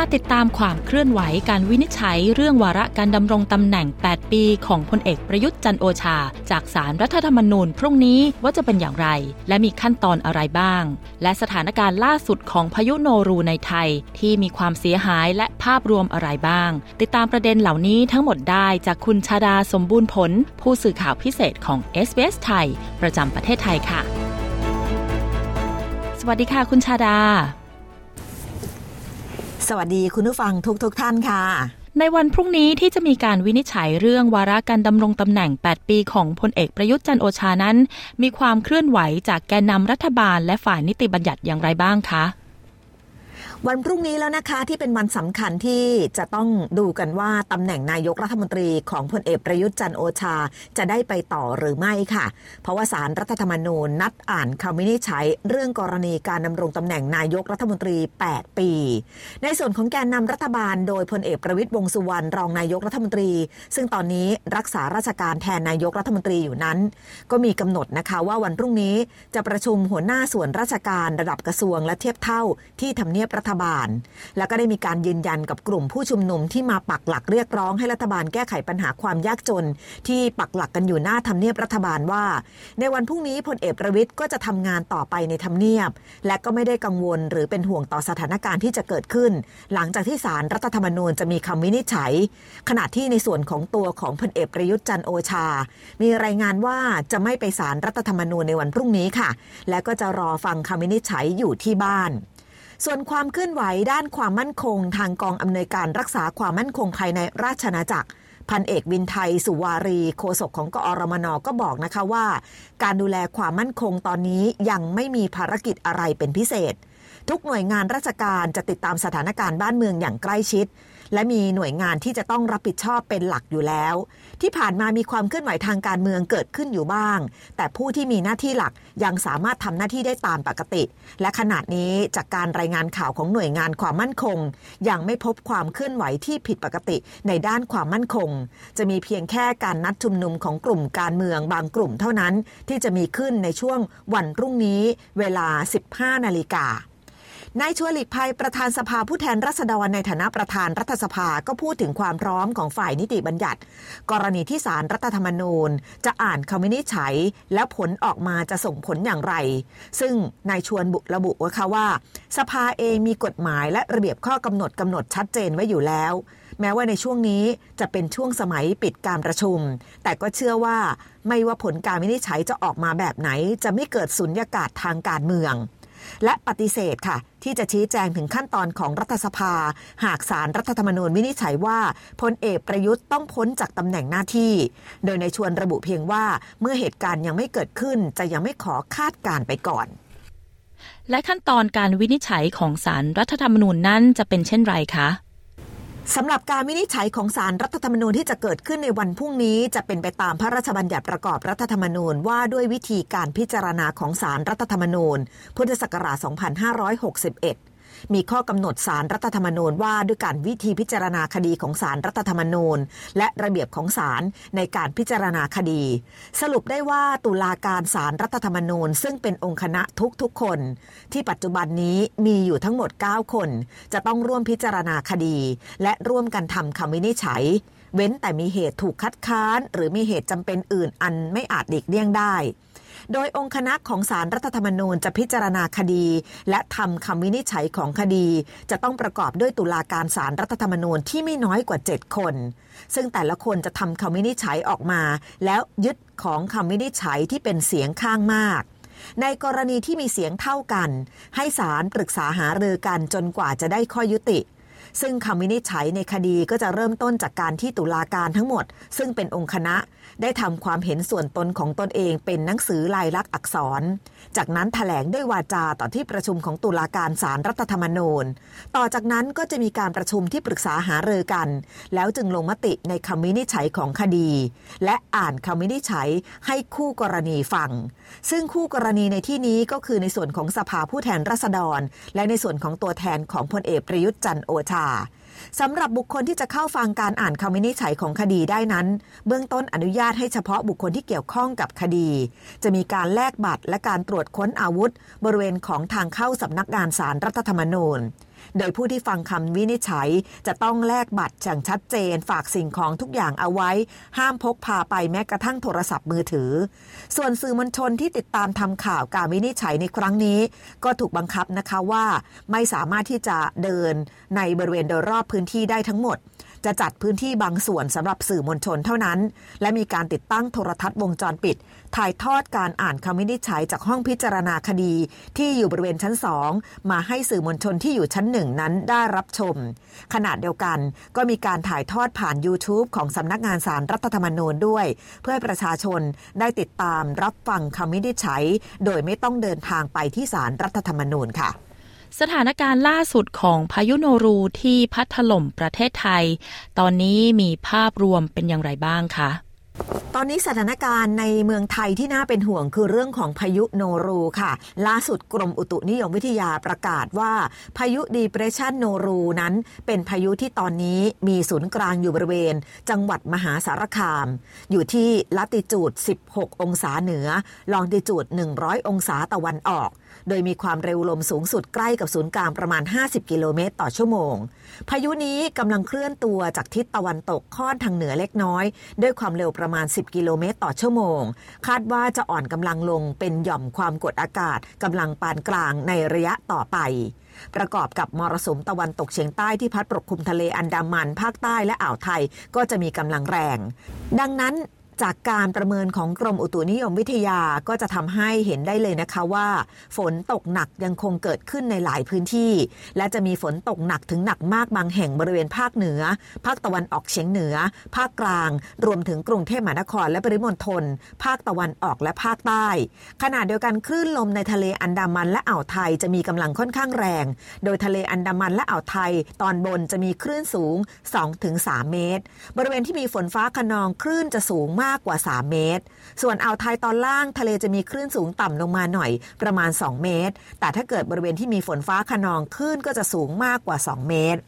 มาติดตามความเคลื่อนไหวการวินิจฉัย เรื่องวาระการดำรงตำแหน่ง 8 ปีของพลเอกประยุทธ์จันโอชา จากสารรัฐธรรมนูญพรุ่งนี้ว่าจะเป็นอย่างไร และมีขั้นตอนอะไรบ้าง และสถานการณ์ล่าสุดของพายุโนรูในไทย ที่มีความเสียหายและภาพรวมอะไรบ้าง ติดตามประเด็นเหล่านี้ทั้งหมดได้จากคุณชาดาสมบูรณ์ผล ผู้สื่อข่าวพิเศษของ s อ s ไทยประจำประเทศไทยค่ะ สวัสดีค่ะ คุณชาดา สวัสดีคุณผู้ฟังทุกๆทท่านค่ะในวันพรุ่งนี้ที่จะมีการวินิจฉัยเรื่องวาระการดำรงตำแหน่ง 8 ปีของพลเอกประยุทธ์จันโอชานั้น มีความเคลื่อนไหวจากแกนนำรัฐบาลและฝ่ายนิติบัญญัติอย่างไรบ้างคะ วันพรุ่งนี้แล้วนะคะที่เป็นวันสำคัญที่จะต้องดูกันว่าตำแหน่งนายกรัฐมนตรีของพลเอกประยุทธ์จันโอชา จะได้ไปต่อหรือไม่ค่ะ เพราะว่าสารรัฐธรรมนูญนัดอ่านคำวินิจฉัย เรื่องกรณีการดำรงตำแหน่งนายกรัฐมนตรี 8 ปี ในส่วนของแกนนำรัฐบาล โดยพลเอกประวิตยวงสุวรรณรองนายกรัฐมนตรี ซึ่งตอนนี้รักษาราชการแทนนายกรัฐมนตรีอยู่นั้น ก็มีกำหนดนะคะว่าวันพรุ่งนี้จะประชุมหัวหน้าส่วนราชการระดับกระทรวงและเทียบเท่าที่ทำเนียบรัฐบาล แล้วก็ได้มีการยืนยันกับกลุ่มผู้ชุมนุมที่มาปักหลักเรียกร้องให้รัฐบาลแก้ไขปัญหาความยากจน ที่ปักหลักกันอยู่หน้าทำเนียบรัฐบาลว่า ในวันพรุ่งนี้พลเอกประวิทย์ก็จะทำงานต่อไปในทำเนียบ และก็ไม่ได้กังวลหรือเป็นห่วงต่อสถานการณ์ที่จะเกิดขึ้น หลังจากที่ศาลรรัฐธรรมนูญจะมีคำวินิจฉัย ขณะที่ในส่วนของตัวของพลเอกประยุทธ์จันโอชา มีรายงานว่าจะไม่ไปศาลรรัฐธรรมนูญในวันพรุ่งนี้ค่ะ และก็จะรอฟังคำวินิจฉัยอยู่ที่บ้าน ส่วนความเคลื่อนไหวด้านความมั่นคง ทางกองอำนวยการรักษาความมั่นคงภายในราชนาจักรพันเอกวินไทยสุวารีโฆษกของกอรมนก็บอกนะคะว่า การดูแลความมั่นคงตอนนี้ยังไม่มีภารกิจอะไรเป็นพิเศษ ทุกหน่วยงานราชการจะติดตามสถานการณ์บ้านเมืองอย่างใกล้ชิด และมีหน่วยงานที่จะต้องรับผิดชอบเป็นหลักอยู่แล้ว ที่ผ่านมามีความเคลื่อนไหวทางการเมืองเกิดขึ้นอยู่บ้าง แต่ผู้ที่มีหน้าที่หลักยังสามารถทำหน้าที่ได้ตามปกติ และขณะนี้จากการรายงานข่าวของหน่วยงานความมั่นคง ยังไม่พบความเคลื่อนไหวที่ผิดปกติในด้านความมั่นคง จะมีเพียงแค่การนัดชุมนุมของกลุ่มการเมืองบางกลุ่มเท่านั้นที่จะมีขึ้นในช่วงวันรุ่งนี้เวลา 15 นาฬิกา นายชวนหลีกภัยประธานสภาผู้แทนรัษฎรในฐานะประธานรัฐสภาก็พูดถึงความพร้อมของฝ่ายนิติบัญญัติ กรณีที่สารรัฐธรรมนูญ จะอ่านคำวินิจฉัย แล้วผลออกมาจะส่งผลอย่างไร ซึ่งนายชวนบุระบุว่าค่ะว่า สภาเองมีกฎหมายและระเบียบข้อกำหนดกำหนดชัดเจนไว้อยู่แล้ว แม้ว่าในช่วงนี้จะเป็นช่วงสมัยปิดการประชุม แต่ก็เชื่อว่าไม่ว่าผลการวินิจฉัยจะออกมาแบบไหน จะไม่เกิดสุญญากาศทางการเมือง และปฏิเสธค่ะ ที่จะชี้แจงถึงขั้นตอนของรัฐสภา หากสารรัฐธรรมนูญวินิจฉัยว่าพลเอกประยุทธ์ต้องพ้นจากตำแหน่งหน้าที่ โดยในชวนระบุเพียงว่าเมื่อเหตุการณ์ยังไม่เกิดขึ้นจะยังไม่ขอคาดการไปก่อนและขั้นตอนการวินิจฉัยของสารรัฐธรรมนูญนั้นจะเป็นเช่นไรคะ สำหรับการวินิจฉัยของสารรัฐธรรมนูญที่จะเกิดขึ้นในวันพรุ่งนี้ จะเป็นไปตามพระราชบัญญัติประกอบรัฐธรรมนูญว่าด้วยวิธีการพิจารณาของสารรัฐธรรมนูญ พุทธศักราช 2561 มีข้อกำหนดสารรัฐธรรมนูญว่าด้วยการวิธีพิจารณาคดีของสารรัฐธรรมนูญ และระเบียบของศาลในการพิจารณาคดี สรุปได้ว่าตุลาการสารรัฐธรรมนูญ ซึ่งเป็นองค์คณะทุกๆคน ที่ปัจจุบันนี้มีอยู่ทั้งหมด 9 คน จะต้องร่วมพิจารณาคดี และร่วมกันทำคำวินิจฉัย เว้นแต่มีเหตุถูกคัดค้าน หรือมีเหตุจำเป็นอื่นอันไม่อาจหลีกเลี่ยงได้ โดยองค์คณะของสารรัฐธรรมนูญจะพิจารณาคดี และทำคำวินิจฉัยของคดี จะต้องประกอบด้วยตุลาการสารรัฐธรรมนูญที่ไม่น้อยกว่า 7 คน ซึ่งแต่ละคนจะทำคำวินิจฉัยออกมา แล้วยึดของคำวินิจฉัยที่เป็นเสียงข้างมากในกรณีที่มีเสียงเท่ากัน ให้ศาลปรึกษาหารือกันจนกว่าจะได้ข้อยุติ ซึ่งคำวินิจฉัยในคดีก็จะเริ่มต้นจากการที่ตุลาการทั้งหมด ซึ่งเป็นองค์คณะได้ทำความเห็นส่วนตนของตนเองเป็นหนังสือลายลักษณ์อักษร จากนั้นถแถลงด้วยวาจาต่อที่ประชุมของตุลาการศารรัฐธรรมนูญ ต่อจากนั้นก็จะมีการประชุมที่ปรึกษาหารือกัน แล้วจึงลงมติในคำวินิจฉัยของคดี และอ่านคำวินิจฉัยให้คู่กรณีฟัง ซึ่งคู่กรณีในที่นี้ก็คือในส่วนของสภาผู้แทนราษฎร และในส่วนของตัวแทนของพลเอกประยุทธ์จันโอชาสำหรับบุคคลที่จะเข้าฟังการอ่านคำวินิจฉัยของคดีได้นั้น เบื้องต้นอนุญาตให้เฉพาะบุคคลที่เกี่ยวข้องกับคดี จะมีการแลกบัตรและการตรวจค้นอาวุธ บริเวณของทางเข้าสำนักงานสารรัฐธรรมนูญ โดยผู้ที่ฟังคำวินิจฉัย จะต้องแลกบัตรอย่างชัดเจน ฝากสิ่งของทุกอย่างเอาไว้ ห้ามพกพาไปแม้กระทั่งโทรศัพท์มือถือ ส่วนสื่อมวลชนที่ติดตามทำข่าวการวินิจฉัยในครั้งนี้ ก็ถูกบังคับนะคะว่า ไม่สามารถที่จะเดินในบริเวณโดยรอบพื้นที่ได้ทั้งหมด จะจัดพื้นที่บางส่วนสำหรับสื่อมวลชนเท่านั้น และมีการติดตั้งโทรทัศน์วงจรปิด ถ่ายทอดการอ่านคำวินิจฉัยจากห้องพิจารณาคดี ที่อยู่บริเวณชั้นสองมาให้สื่อมวลชนที่อยู่ชั้นหนึ่งนั้นได้รับชม ขณะเดียวกันก็มีการถ่ายทอดผ่าน YouTube ของสำนักงานสารรัฐธรรมนูญด้วย เพื่อให้ประชาชนได้ติดตามรับฟังคำวินิจฉัย โดยไม่ต้องเดินทางไปที่สารรัฐธรรมนูญค่ะ สถานการณ์ล่าสุดของพายุโนรูที่พัดถล่มประเทศไทย ตอนนี้มีภาพรวมเป็นอย่างไรบ้างคะตอนนี้สถานการณ์ในเมืองไทยที่น่าเป็นห่วงคือเรื่องของพายุโนรูค่ะ ล่าสุดกรมอุตุนิยมวิทยาประกาศว่า พายุดีเพรสชันโนรูนั้น เป็นพายุที่ตอนนี้มีศูนย์กลางอยู่บริเวณ จังหวัดมหาสารคาม อยู่ที่ลัติจูด 16 องศาเหนือ ลองดิจูด 100 องศาตะวันออก โดยมีความเร็วลมสูงสุดใกล้กับศูนย์กลางประมาณ 50 กิโลเมตรต่อชั่วโมง พายุนี้กำลังเคลื่อนตัวจากทิศตะวันตกค่อนทางเหนือเล็กน้อย ด้วยความเร็วประมาณ 10 กิโลเมตรต่อชั่วโมง คาดว่าจะอ่อนกำลังลงเป็นหย่อมความกดอากาศกำลังปานกลางในระยะต่อไป ประกอบกับมรสุมตะวันตกเฉียงใต้ที่พัดปกคลุมทะเลอันดามันภาคใต้และอ่าวไทยก็จะมีกำลังแรง ดังนั้น จากการประเมินของกรมอุตุนิยมวิทยาก็จะทำให้เห็นได้เลยนะคะว่า ฝนตกหนักยังคงเกิดขึ้นในหลายพื้นที่ และจะมีฝนตกหนักถึงหนักมากบางแห่งบริเวณภาคเหนือ ภาคตะวันออกเฉียงเหนือ ภาคกลาง รวมถึงกรุงเทพมหานครและปริมณฑลภาคตะวันออกและภาคใต้ขณะเดียวกันคลื่นลมในทะเลอันดามันและอ่าวไทยจะมีกำลังค่อนข้างแรง โดยทะเลอันดามันและอ่าวไทย ตอนบนจะมีคลื่นสูง 2-3 เมตร บริเวณที่มีฝนฟ้าขนองคลื่นจะสูงมากากกว่า 3 เมตรตร ส่วนอ่าวไทยตอนล่างทะเลจะมีคลื่นสูงต่ำลงมาหน่อยประมาณ 2 เมตร แต่ถ้าเกิดบริเวณที่มีฝนฟ้าขนองคลื่นก็จะสูงมากกว่า 2 เมตร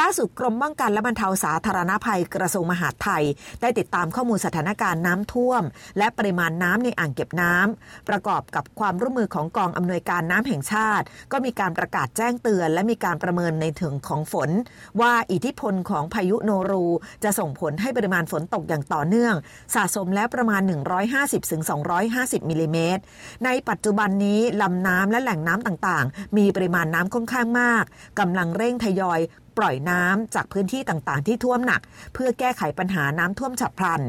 ล่าสุดกรมป้องกันและบรรเทาสาธารณภัยกระทรวงมหาดไทย ได้ติดตามข้อมูลสถานการณ์น้ำท่วม และปริมาณน้ำในอ่างเก็บน้ำประกอบกับความร่วมมือของกองอำนวยการน้ำแห่งชาติ ก็มีการประกาศแจ้งเตือน และมีการประเมินในถึงของฝน ว่าอิทธิพลของพายุโนรู จะส่งผลให้ปริมาณฝนตกอย่างต่อเนื่อง สะสมแล้วประมาณ 150-250มิลลิเมตรในปัจจุบันนี้ลำน้ำและแหล่งน้ำต่างๆ มีปริมาณน้ำค่อนข้างมากกำลังเร่งทยอย ปล่อยน้ำจากพื้นที่ต่างๆ ที่ท่วมหนัก เพื่อแก้ไขปัญหาน้ำท่วมฉับพลัน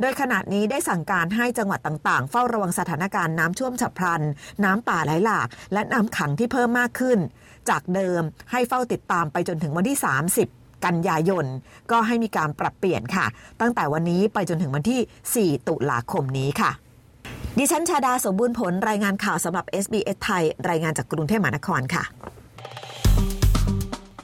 โดยขณะนี้ได้สั่งการให้จังหวัดต่างๆ เฝ้าระวังสถานการณ์น้ำท่วมฉับพลัน น้ำป่าไหลหลาก และน้ำขังที่เพิ่มมากขึ้น จากเดิมให้เฝ้าติดตามไปจนถึงวันที่ 30กันยายน ก็ให้มีการปรับเปลี่ยนค่ะ ตั้งแต่วันนี้ไปจนถึงวันที่ 4 ตุลาคมนี้ค่ะ ดิฉันชาดาสมบูรณ์ผลรายงานข่าวสำหรับ SBS ไทย รายงานจากกรุงเทพมหานครค่ะ